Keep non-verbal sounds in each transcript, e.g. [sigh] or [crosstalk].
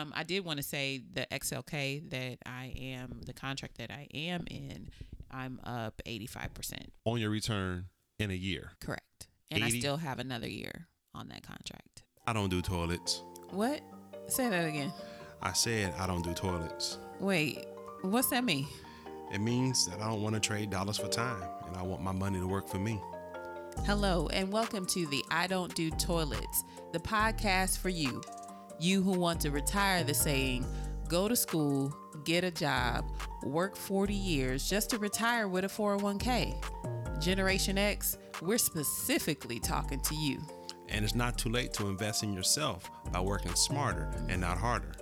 Um, I did want to say the XLK that I am, the contract that I am in, I'm up 85%. On your return in a year. Correct. And 80? I still have another year on that contract. I don't do toilets. What? Say that again. I said I don't do toilets. Wait, what's that mean? It means that I don't want to trade dollars for time and I want my money to work for me. Hello, and welcome to the I Don't Do Toilets, the podcast for you. You who want to retire the saying, go to school, get a job, work 40 years just to retire with a 401k. Generation X, we're specifically talking to you. And it's not too late to invest in yourself by working smarter and not harder.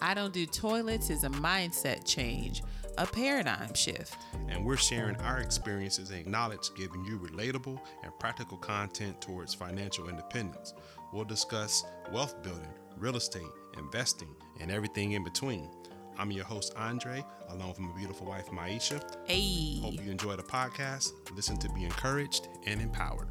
I Don't Do Toilets is a mindset change, a paradigm shift. And we're sharing our experiences and knowledge, giving you relatable and practical content towards financial independence. We'll discuss wealth building, real estate, investing, and everything in between. I'm your host, Andre, along with my beautiful wife, Maisha. Hey. Hope you enjoy the podcast. Listen to be encouraged and empowered.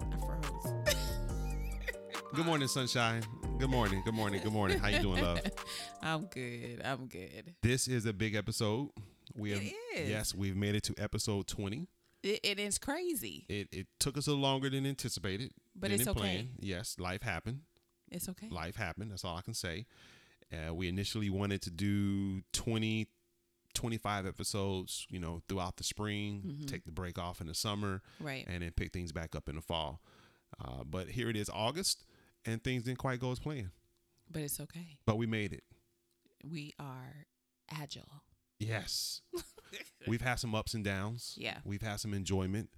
I froze. [laughs] Good morning, sunshine. Good morning. Good morning. Good morning. How you doing, love? [laughs] I'm good. I'm good. This is a big episode. We have, It is. Yes, we've made it to episode 20. It, it is crazy. It, it took us a little longer than anticipated. But than it's okay. planned. Yes, life happened. It's okay. Life happened. That's all I can say. Uh, we initially wanted to do 20, 25 episodes, you know, throughout the spring, take the break off in the summer, Mm-hmm. Right. and then pick things back up in the fall. Uh, but here it is, August, and things didn't quite go as planned. But it's okay. But we made it. We are agile. Yes. [laughs] We've had some ups and downs. Yeah. We've had some enjoyment.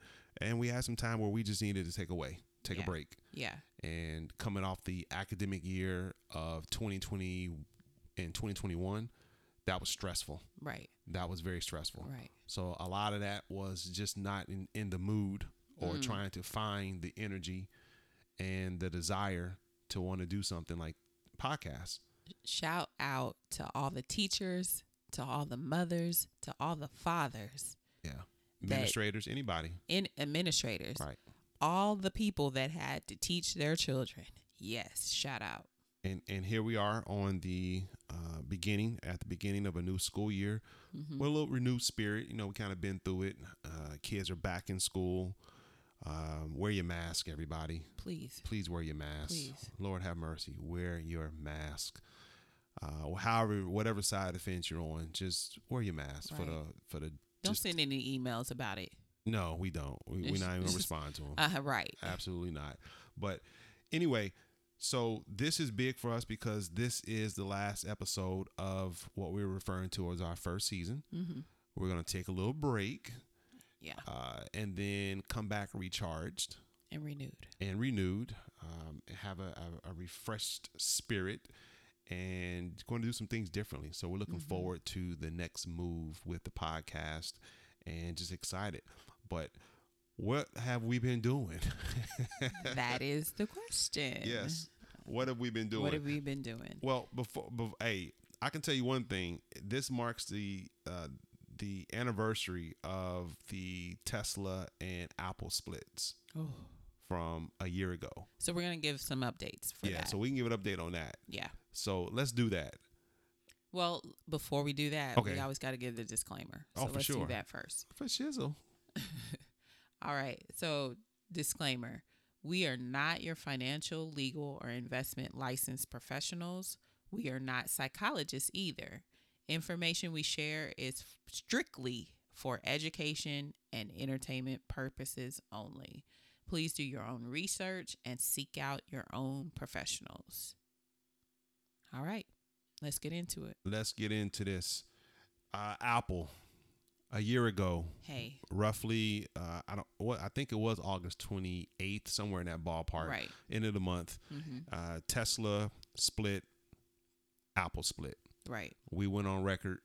And we had some time where we just needed to take away, take Yeah. a break. Yeah. And coming off the academic year of 2020 and 2021, that was stressful. Right. That was very stressful. Right. So a lot of that was just not in, in the mood Mm. or trying to find the energy and the desire to want to do something like podcasts. Shout out to all the teachers, to all the mothers, to all the fathers, Yeah. Administrators, anybody. in administrators, Right. All the people that had to teach their children. Yes, shout out. and and here we are on the uh, beginning at the beginning of a new school year Mm-hmm. with a little renewed spirit you know we kind of been through it uh, kids are back in school um, wear your mask everybody Please. please wear your mask Please. lord have mercy wear your mask uh, however whatever side of the fence you're on just wear your mask for the for the Don't just, send any emails about it. No we don't we, we're not even gonna respond to them Uh, right. Absolutely not. But anyway, so this is big for us because this is the last episode of what we're referring to as our first season. Mm-hmm. We're going to take a little break Yeah. uh, and then come back recharged And renewed. and renewed, um, have a, a, a refreshed spirit, and going to do some things differently. So we're looking forward to the next move with the podcast and just excited. But what have we been doing? [laughs] that is the question. Yes. What have we been doing? What have we been doing? well, before, before, hey, I can tell you one thing. This marks the uh, the anniversary of the Tesla and Apple splits Oh. from a year ago. So we're gonna give some updates for yeah, that. so we can give an update on that. yeah. So let's do that. Well, before we do that, Okay. we always got to give the disclaimer. Oh, So for let's sure. do that first. For shizzle. [laughs] All right. So, disclaimer we are not your financial, legal, or investment licensed professionals. We are not psychologists either. Information we share is strictly for education and entertainment purposes only. Please do your own research and seek out your own professionals. All right. Let's get into it. Let's get into this. Uh, Apple, a year ago, Hey, roughly, uh, I don't what I think it was August twenty eighth, somewhere in that ballpark. Right. End of the month. Uh, Tesla split, Apple split. right. We went on record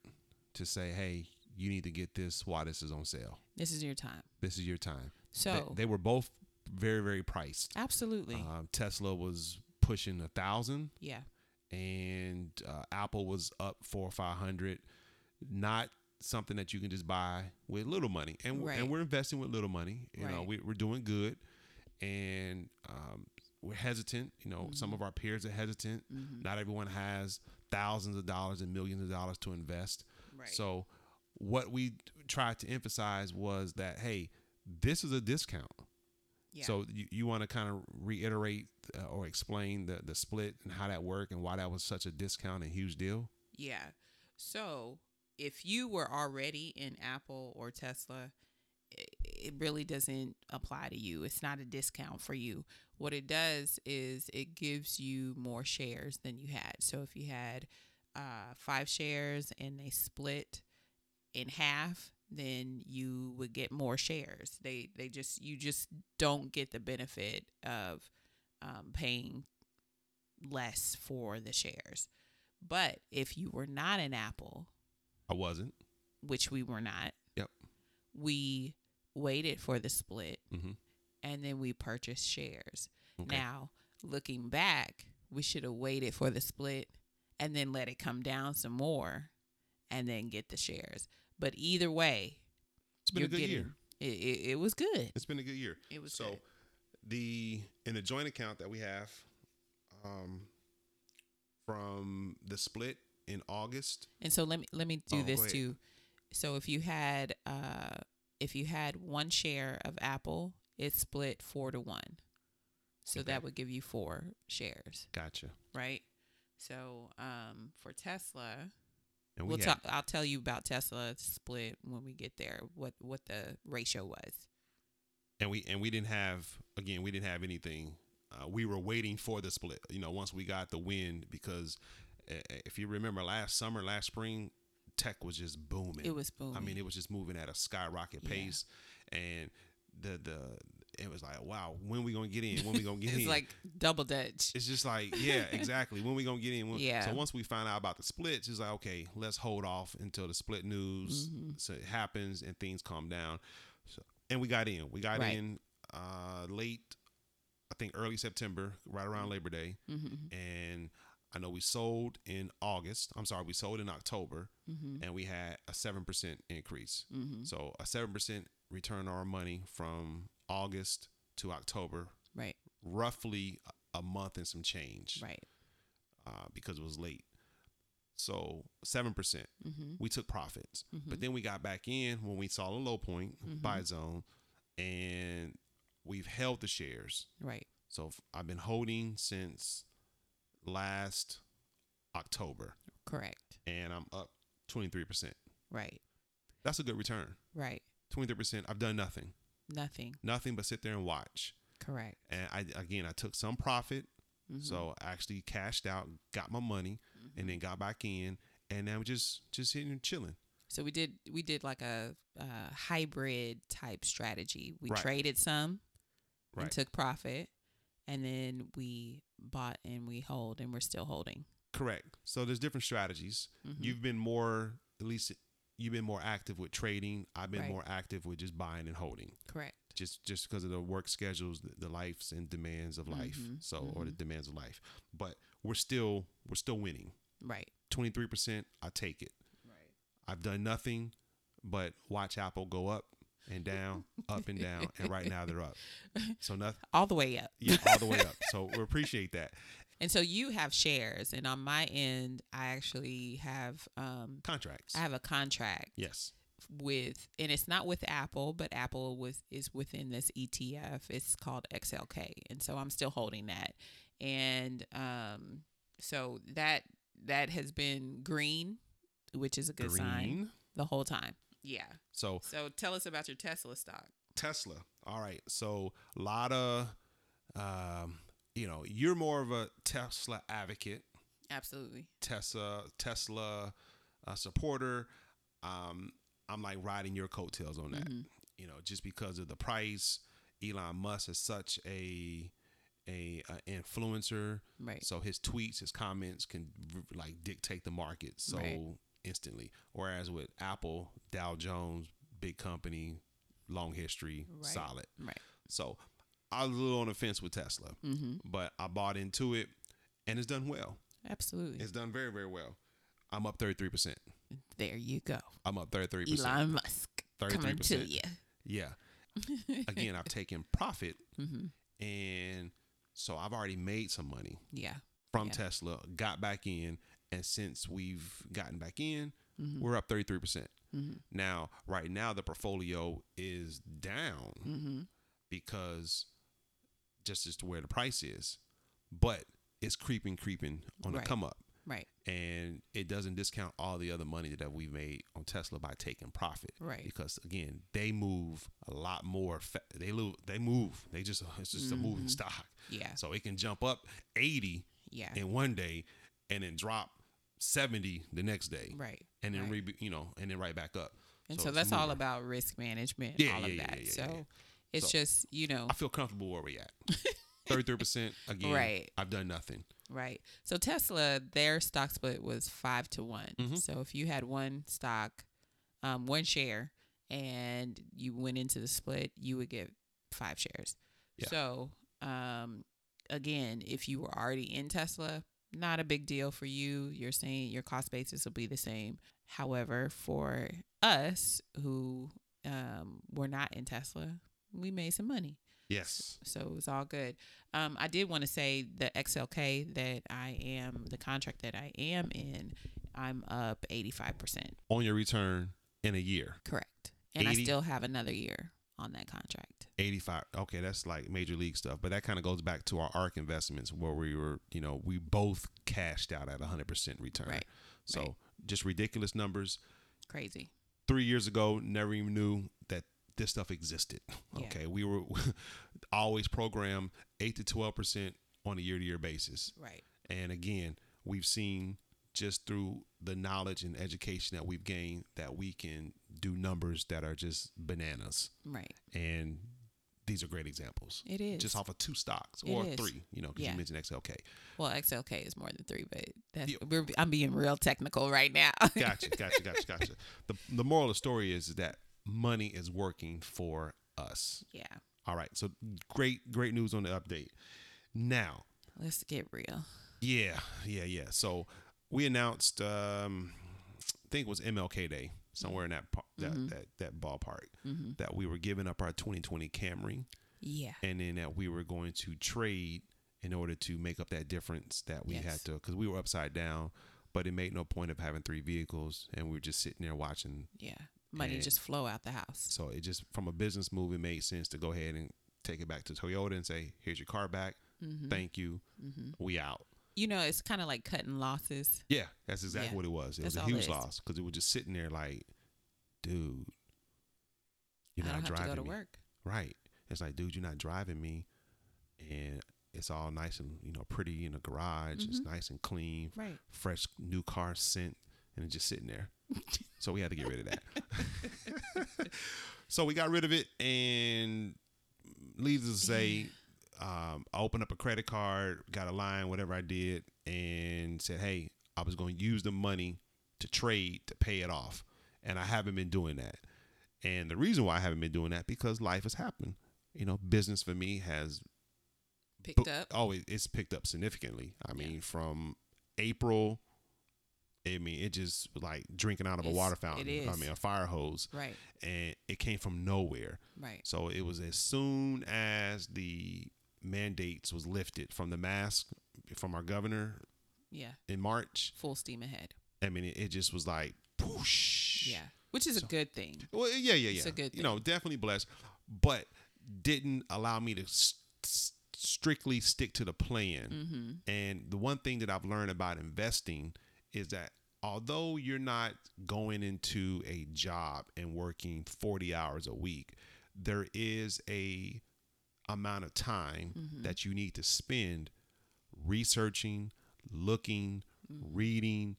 to say, hey, you need to get this while this is on sale. This is your time. This is your time. So, they, they were both very, very priced. absolutely. Um, Tesla was pushing a thousand, yeah. and uh, Apple was up four or five hundred. Not something that you can just buy with little money, and we're, Right. and we're investing with little money. You know, Right. we, we're doing good, and um, we're hesitant. You know, some Mhm. of our peers are hesitant. Mhm. Not everyone has thousands of dollars and millions of dollars to invest. Right. So, what we tried to emphasize was that hey, this is a discount. yeah. So you, you want to kind of reiterate uh, or explain the the split and how that worked and why that was such a discount and huge deal. Yeah. So if you were already in Apple or Tesla, it, really doesn't apply to you. It's not a discount for you. What it does is it gives you more shares than you had. So if you had uh, five shares and they split in half, then you would get more shares. They they just you just don't get the benefit of um, paying less for the shares. But if you were not an Apple, I wasn't. which we were not, Yep. we waited for the split Mm-hmm. and then we purchased shares. Okay. Now, looking back, we should have waited for the split and then let it come down some more and then get the shares. But either way, it's been a good getting year. it, it, it was good. It's been a good year. It was so good. the in the joint account that we have um from the split in August And so let me let me do Oh, this too. So if you had uh if you had one share of Apple, it's split four to one. So Okay. that would give you four shares, gotcha right? So um for Tesla, and we we'll had, talk I'll tell you about Tesla split when we get there, what what the ratio was. and we and we didn't have again we didn't have anything uh, we were waiting for the split you know once we got the win because if you remember last summer last spring tech was just booming It was booming. i mean it was just moving at a skyrocket Yeah. pace and the the it was like wow when we gonna get in when we gonna get [laughs] it's in It's like double dutch. it's just like yeah [laughs] exactly when we gonna get in when, Yeah. so once we find out about the splits it's like okay let's hold off until the split news Mhm. so it happens and things calm down so, and we got in we got Right. in uh late i think early september right around labor day Mm-hmm, and i know we sold in august i'm sorry we sold in october mm-hmm, and we had a 7% increase mm-hmm. so a 7% return on our money from august to october Right, roughly a- month and some change right. uh, because it was late. So seven percent, Mm-hmm. we took profits, but then we got back in when we saw the low point Mhm. buy zone, and we've held the shares. Right. So I've been holding since last October, Correct. and I'm up twenty three percent. Right. That's a good return. Right. Twenty three percent. I've done nothing, Nothing. nothing but sit there and watch. Correct. And I again, I took some profit, Mhm. so I actually cashed out, got my money, Mhm. and then got back in, and now we just just sitting and chilling. So we did we did like a, a hybrid type strategy. We Right. traded some Right. and took profit, and then we bought and we hold, and we're still holding. Correct. So there's different strategies. Mhm. You've been more, at least you've been more active with trading. I've been Right. more active with just buying and holding, Correct. just just because of the work schedules, the, the lives and demands of life. Mhm. So or the Mhm. demands of life. But we're still we're still winning. Right. Twenty three percent. I take it. Right. I've done nothing but watch Apple go up and down, up and down, and right now they're up. So nothing. All the way up. Yeah, all the way up. So we appreciate that. And so you have shares, and on my end, I actually have um Contracts. I have a contract yes. with, and it's not with Apple, but Apple was is within this ETF. It's called XLK, and so I'm still holding that, and um, so that that has been green, which is a good sign the whole time. Yeah. So So tell us about your Tesla stock. Tesla. All right. So a lot of, um, you know, you're more of a Tesla advocate, Absolutely. Tesla Tesla uh, supporter. Um, I'm like riding your coattails on that. Mhm. You know, just because of the price. Elon Musk is such a a, a influencer. Right. So his tweets, his comments can like dictate the market so Right. Instantly. Whereas with Apple, Dow Jones, big company, long history, Right. solid. Right. So I was a little on the fence with Tesla, Mm-hmm. but I bought into it and it's done well. Absolutely. It's done very, very well. I'm up 33%. there you go. I'm up 33%. Elon Musk coming to 33%. you. Yeah. [laughs] Again, I've taken profit hmm and So I've already made some money Yeah. from Yeah. Tesla, got back in, and since we've gotten back in, Mm-hmm. we're up 33%. Mm-hmm. Now, right now, the portfolio is down Mm-hmm. because just as to where the price is, but it's creeping, creeping on the come up. Right. And it doesn't discount all the other money that we've made on Tesla by taking profit. Right. Because again, they move a lot more. Fa- they move. They move. They just it's just a moving Mhm. stock. Yeah. So it can jump up eighty Yeah. in one day and then drop seventy the next day, Right. and then right. re- you know, and then right back up. And So so, that's all about risk management, Yeah, all yeah, of yeah, that. so it's So- just, you know, I feel comfortable where we're at. [laughs] Thirty-three percent again. Right. I've done nothing. right. So Tesla, their stock split was five to one. Mhm. So if you had one stock, um, one share, and you went into the split, you would get five shares. So, um, again, if you were already in Tesla, not a big deal for you. You're saying your cost basis will be the same. However, for us who um, were not in Tesla, we made some money. Yes. So it was all good. Um, I did want to say the XLK that I am, the contract that I am in, I'm up 85%. On your return in a year, Correct. And 80? I still have another year on that contract. Eighty-five. Okay, that's like major league stuff. But that kind of goes back to our ARK investments where we were, you know, we both cashed out at hundred percent return. Right. So right. just ridiculous numbers. Crazy. Three years ago, never even knew that this stuff existed. Yeah. Okay, we were [laughs] always programmed eight to twelve percent on a year-to-year basis. Right. And again, we've seen just through the knowledge and education that we've gained that we can do numbers that are just bananas. Right. And these are great examples. It is. Just off of two stocks or three, you know, because Yeah. you mentioned XLK. well, XLK is more than three, but that's, Yeah. we're, I'm being real technical right now. Gotcha, gotcha, gotcha, gotcha. The, the moral of the story is that money is working for us. yeah. All right. So great, great news on the update. Now, Let's get real. Yeah, yeah, yeah. So we announced, um, I think it was MLK Day, somewhere in that par- that, Mhm. that that ballpark, hmm that we were giving up our 2020 Camry, Yeah. and then that we were going to trade in order to make up that difference that we had to, because we were upside down. But it made no point of having three vehicles, and we were just sitting there watching. Yeah. Money And- just flow out the house. So it just, from a business move, it made sense to go ahead and take it back to Toyota and say, "Here's your car back. hmm Thank you. hmm We out." You know, it's kind of like cutting losses. Yeah, that's exactly Yeah, what it was. It that's was a huge loss because it was just sitting there like, dude, you're not driving to go to me. work. Right. It's like, dude, you're not driving me, and it's all nice and you know pretty in the garage. It's Mhm. nice and clean, Right. fresh new car scent, and it's just sitting there. [laughs] so we had to get rid of that. [laughs] so we got rid of it, and leaves us to say, um, I opened up a credit card, got a line, whatever I did, and said, hey, I was going to use the money to trade to pay it off, and I haven't been doing that. And the reason why I haven't been doing that because life has happened. You know, business for me has Picked bu- up. Oh, it's picked up significantly. I Yeah. mean, from April, I mean, it just like drinking out of a water fountain. I mean, a fire hose, Right. and it came from nowhere. Right. So it was as soon as the mandates was lifted from the mask from our governor Yeah. in March. Full steam ahead. I mean, it, it just was like, whoosh. Yeah. Which is a good thing. Well, yeah, yeah, yeah. It's a good You know, definitely blessed, but didn't allow me to s- s- strictly stick to the plan. Mm-hmm. And the one thing that I've learned about investing is that although you're not going into a job and working 40 hours a week, there is a amount of time Mhm. that you need to spend researching, looking, reading,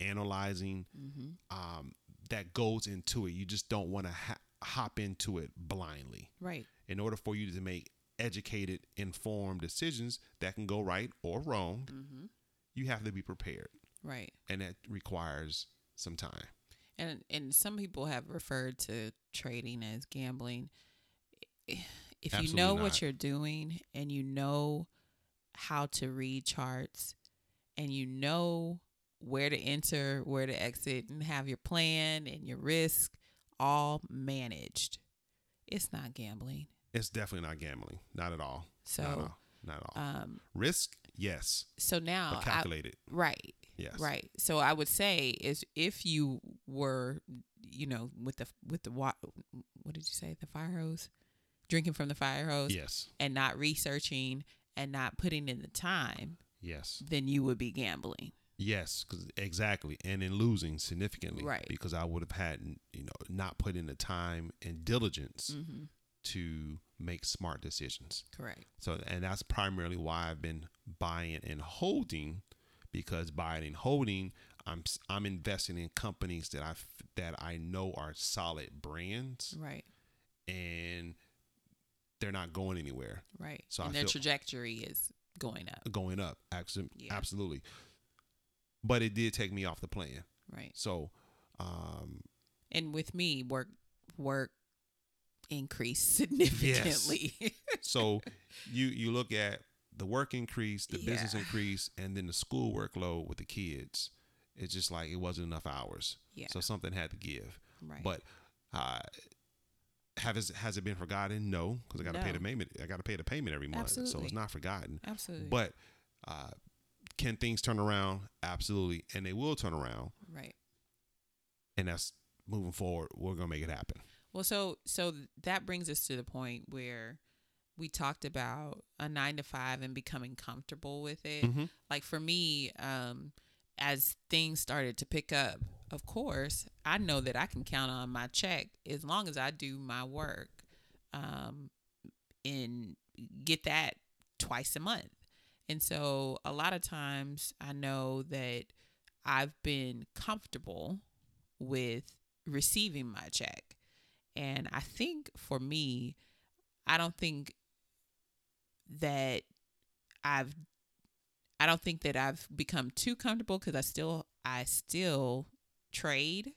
analyzing Mm-hmm. um, that goes into it. You just don't want to ha- hop into it blindly. Right. In order for you to make educated, informed decisions that can go right or wrong, Mm-hmm. you have to be prepared, Right. and that requires some time. And and some people have referred to trading as gambling. If you know not. what you're doing and you know how to read charts and you know where to enter, where to exit and have your plan and your risk all managed, it's not gambling. It's definitely not gambling, not at all. So Not at all. not at all. Um, Risk, yes, so now, but I, calculated, right, yes. right. So I would say is if you were, you know, with the with the what, what did you say? The fire hose, drinking from the fire hose, Yes, and not researching and not putting in the time, yes, then you would be gambling. yes. Because exactly, and in losing significantly, Right. Because I would have had, you know, not put in the time and diligence Mm-hmm. to make smart decisions. Correct. So, and that's primarily why I've been buying and holding, because buying and holding, I'm I'm investing in companies that I that I know are solid brands, Right. and they're not going anywhere, Right. So and I their trajectory is going up. going up. Absolutely, Yeah. absolutely. But it did take me off the plan. Right. So, um, And with me, work work increased [laughs] significantly. so you you look at the work increase, the business increase, and then the school workload with the kids. It's just like it wasn't enough hours. yeah. So something had to give. right. But uh, have it, has it been forgotten? No, because I got to pay the payment. I got to pay the payment every month, so it's not forgotten. Absolutely. But uh, can things turn around? Absolutely, and they will turn around. right. And that's moving forward. We're gonna make it happen. Well, so so that brings us to the point where we talked about a nine to five and becoming comfortable with it. Mhm. Like for me, um, as things started to pick up, of course, I know that I can count on my check as long as I do my work, um, and get that twice a month. And so a lot of times I know that I've been comfortable with receiving my check. And I think for me, I don't think that I've I don't think that I've become too comfortable cuz I still I still trade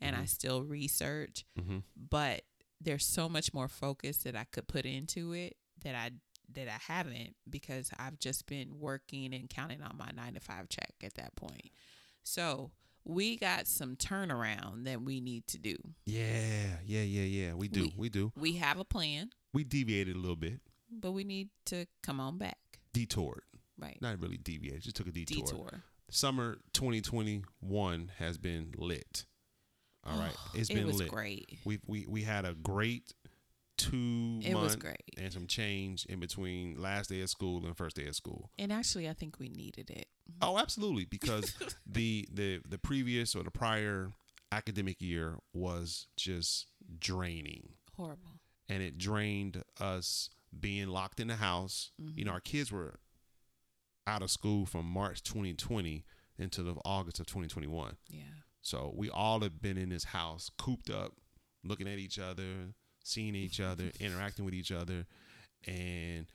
and I Mhm. still research, Mm-hmm. but there's so much more focus that I could put into it that I that I haven't because I've just been working and counting on my 9 to 5 check at that point. So, we got some turnaround that we need to do. Yeah, yeah, yeah, yeah. We do, We- we, do. We have a plan, We deviated a little bit, but we need to come on back. detoured. Right. Not really deviated, just took a detour. Detour. Summer 2021 has been lit. All right, [sighs] it's it been was lit. great. We we we had a great two It month great. and some change in between last day of school and first day of school. And actually, I think we needed it. Oh, absolutely, because [laughs] the the the previous or the prior academic year was just draining, Horrible. and it drained us being locked in the house. You Mm-hmm. know, our kids were out of school from March 2020 until the August of 2021. Yeah. So we all have been in this house, cooped up, looking at each other, seeing each other, [laughs] interacting with each other, and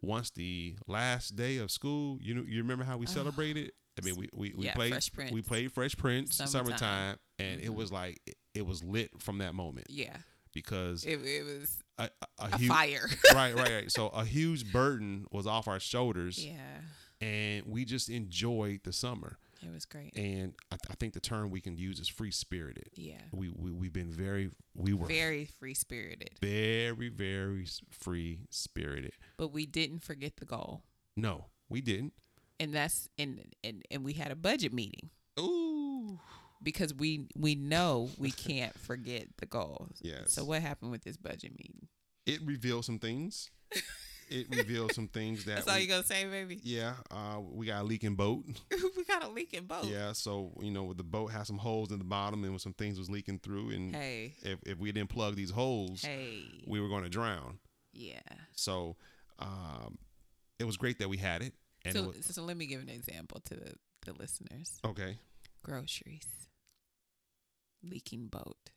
once the last day of school, you know, you remember how we celebrated? I mean, we we, we Yeah, played Fresh Prince. we played Fresh Prince Summertime. summertime, and it Mhm. was like it, it was lit from that moment Yeah. because It, it was a, a, a a huge fire. right right right so a huge burden was off our shoulders, [laughs] yeah. And we just enjoyed the summer. It was great. And I, I think the term we can use is free spirited. Yeah. We, we we've been very we were Very free spirited. very very free spirited. But we didn't forget the goal. No, we didn't. And that's and and, and we had a budget meeting Ooh. because we we know we can't forget the goals. [laughs] Yes. So what happened with this budget meeting? It revealed some things. [laughs] it revealed some things that That's all we- you gonna say, baby? yeah, uh, we got a leaking boat. [laughs] we got a leaking boat. Yeah, so you know, the boat had some holes in the bottom, and some things was leaking through, and Hey. if if we didn't plug these holes, Hey. we were going to drown. yeah. So, um, it was great that we had it. And So, it was, so let me give an example to the, the listeners. okay. Groceries. Leaking boat.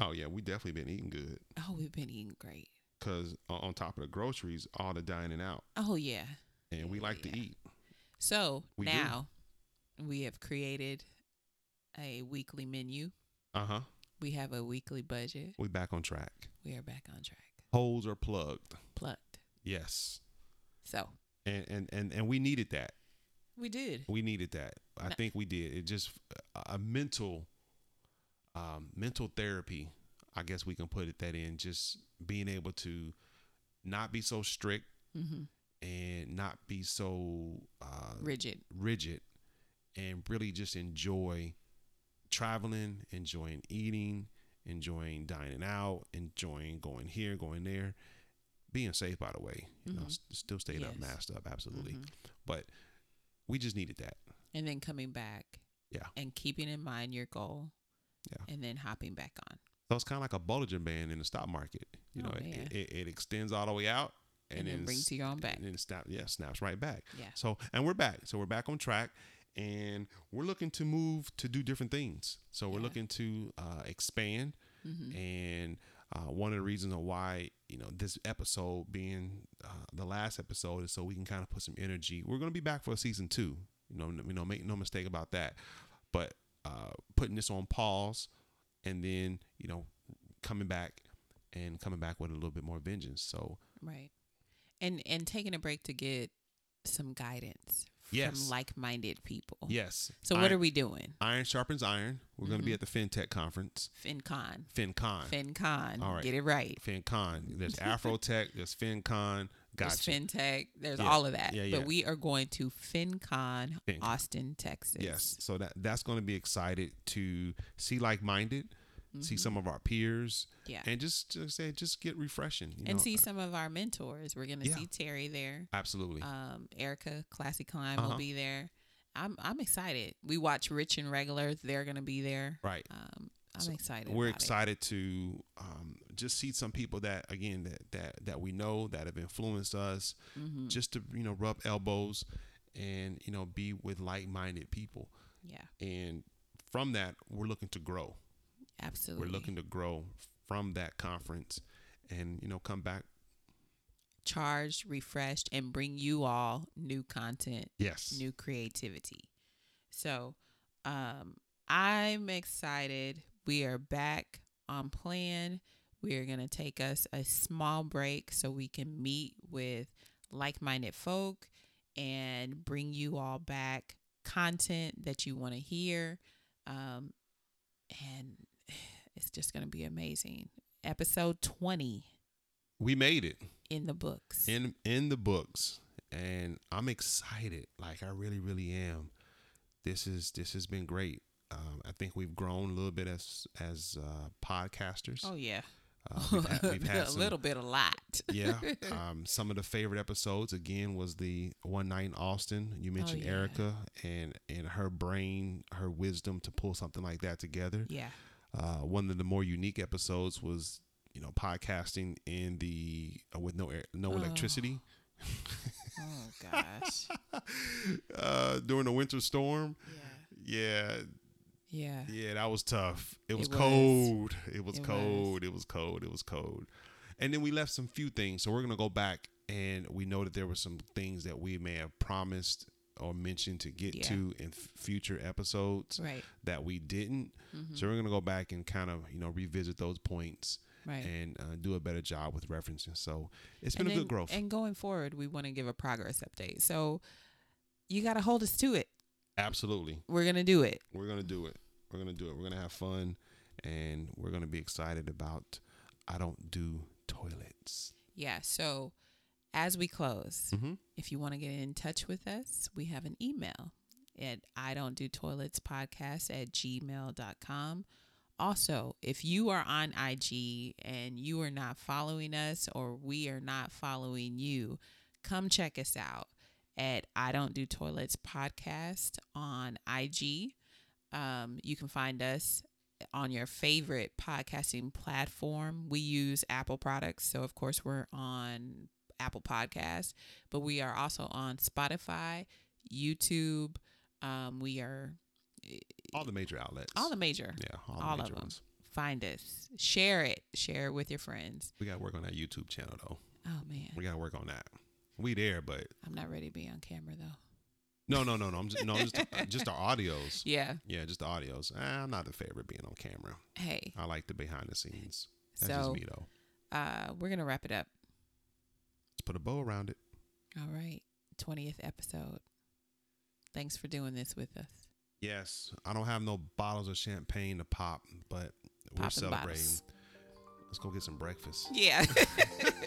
Oh yeah, we definitely been eating good. Oh, we've been eating great. Cause on top of the groceries, all the dining out, Oh yeah. and we like to eat. So We do. now we have created a weekly menu. Uh huh. We have a weekly budget. We're back on track. We are back on track. Holes are plugged. Plugged. Yes. So And and and and we needed that. we did. We needed that. I No. think we did. It just a mental, um, mental therapy. I guess we can put it that in. Just being able to not be so strict Mm-hmm. and not be so uh, Rigid. rigid and really just enjoy traveling, enjoying eating, enjoying dining out, enjoying going here, going there, being safe, by the way. You know, Mhm. s- still staying up, masked up, absolutely. Mhm. But we just needed that. And then coming back. Yeah. And keeping in mind your goal. Yeah. And then hopping back on. So it's kind of like a Bollinger Band in the stock market. You Oh, know, it, it, it extends all the way out and, And, then then brings you on back. and then snap, yeah, snaps right back. Yeah. So, and we're back. So we're back on track, and we're looking to move to do different things. So we're Yeah. looking to uh, expand, Mm-hmm. and uh, one of the reasons of why you know this episode being uh, the last episode is so we can kind of put some energy. We're going to be back for a season two. You know, you know, make no mistake about that. But uh, putting this on pause, and then you know, coming back and coming back with a little bit more vengeance. So Right. And and taking a break to get some guidance Yes. from like-minded people. yes. So what are we doing? iron sharpens iron. We're going to be mm-hmm. at the FinTech conference. FinCon. FinCon. FinCon. All right. Get it right. FinCon. There's [laughs] Afrotech. There's FinCon. There's Gotcha. FinTech. There's Yeah. all of that. Yeah, yeah. But we are going to FinCon, FinCon. Austin, Texas. Yes. So that that's going to be excited to see like-minded, see Mhm. some of our peers, Yeah. and just just say just get refreshing. You and know? see some of our mentors. We're gonna Yeah. see Terry there. Absolutely. Um, Erica Classy Climb Uh-huh. will be there. I'm I'm excited. We watch Rich and Regular. They're gonna be there. right. Um, I'm So excited. We're about it. excited to um, just see some people that again that that that we know that have influenced us. Mhm. Just to you know rub elbows and you know be with like-minded people. Yeah, And from that, we're looking to grow. Absolutely. We're looking to grow from that conference, and you know come back. charged, refreshed, and bring you all new content, Yes. new creativity. So, um, I'm excited. We are back on plan. We are going to take us a small break so we can meet with like minded folk and bring you all back content that you want to hear. Um, and it's just going to be amazing. Episode 20 we made it in the books. in in the books, and I'm excited. Like I really, really am. This is this has been great. Um, I think we've grown a little bit as as uh, podcasters. oh, yeah. Uh, we've had, [laughs] we've had a some, little bit, a lot. yeah. [laughs] Um, some of the favorite episodes again was the one night in Austin. You mentioned Oh, yeah. Erica and and her brain, her wisdom to pull something like that together. yeah. Uh, one of the more unique episodes was you know podcasting in the uh, with no air, no Oh. electricity Oh, gosh. [laughs] uh, during a winter storm. yeah. Yeah, Yeah. yeah, that was tough. It was It was. cold. It was It was. cold. It was cold. It was cold. And then we left some few things. So we're gonna go back and we know that there were some things that we may have promised or mentioned to get Yeah. to in f- future episodes Right. that we didn't. Mhm. So we're gonna go back and kind of you know revisit those points Right. and uh, do a better job with referencing. So it's been and a then- good growth. And going forward, we want to give a progress update. So you got to hold us to it. Absolutely, We're going to do it. we're gonna do it. We're gonna do it. We're gonna have fun, and we're gonna be excited about. I don't do toilets. Yeah. So as we close, Mm-hmm. if you want to get in touch with us, we have an email at I don't do toilets podcast at gmail.com. Also, if you are on IG and you are not following us or we are not following you, come check us out at I don't do toilets podcast on IG. Um, you can find us on your favorite podcasting platform. We use Apple products, so of course we're on Apple Podcasts, but we are also on Spotify, YouTube. Um, we are All the major outlets. all the major. yeah, all, the all major of them. ones. Find us, share it, share it with your friends. We got to work on that YouTube channel though. Oh man, We got to work on that. We there, but I'm not ready to be on camera though. no, no, no, no. I'm just no, just [laughs] just the audios. Yeah. Yeah, just the audios. Eh, I'm not the favorite being on camera. Hey. I like the behind the scenes. That's so just me though. uh, we're gonna wrap it up. Let's put a bow around it. All right, twentieth episode. Thanks for doing this with us. Yes, I don't have no bottles of champagne to pop, but we're celebrating. bottles. Let's go get some breakfast. Yeah. [laughs] [laughs]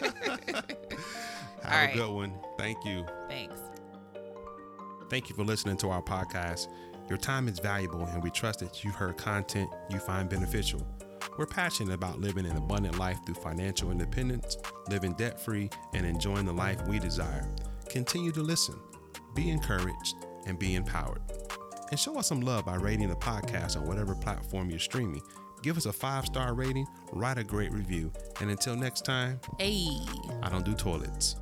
Have All a right. good one. Thank you. Thanks. Thank you for listening to our podcast. Your time is valuable, and we trust that you've heard content you find beneficial. We're passionate about living an abundant life through financial independence, living debt free, and enjoying the life we desire. Continue to listen, be encouraged, and be empowered. And show us some love by rating the podcast on whatever platform you're streaming. Give us a five star rating, write a great review, and until next time, Hey. I don't do toilets.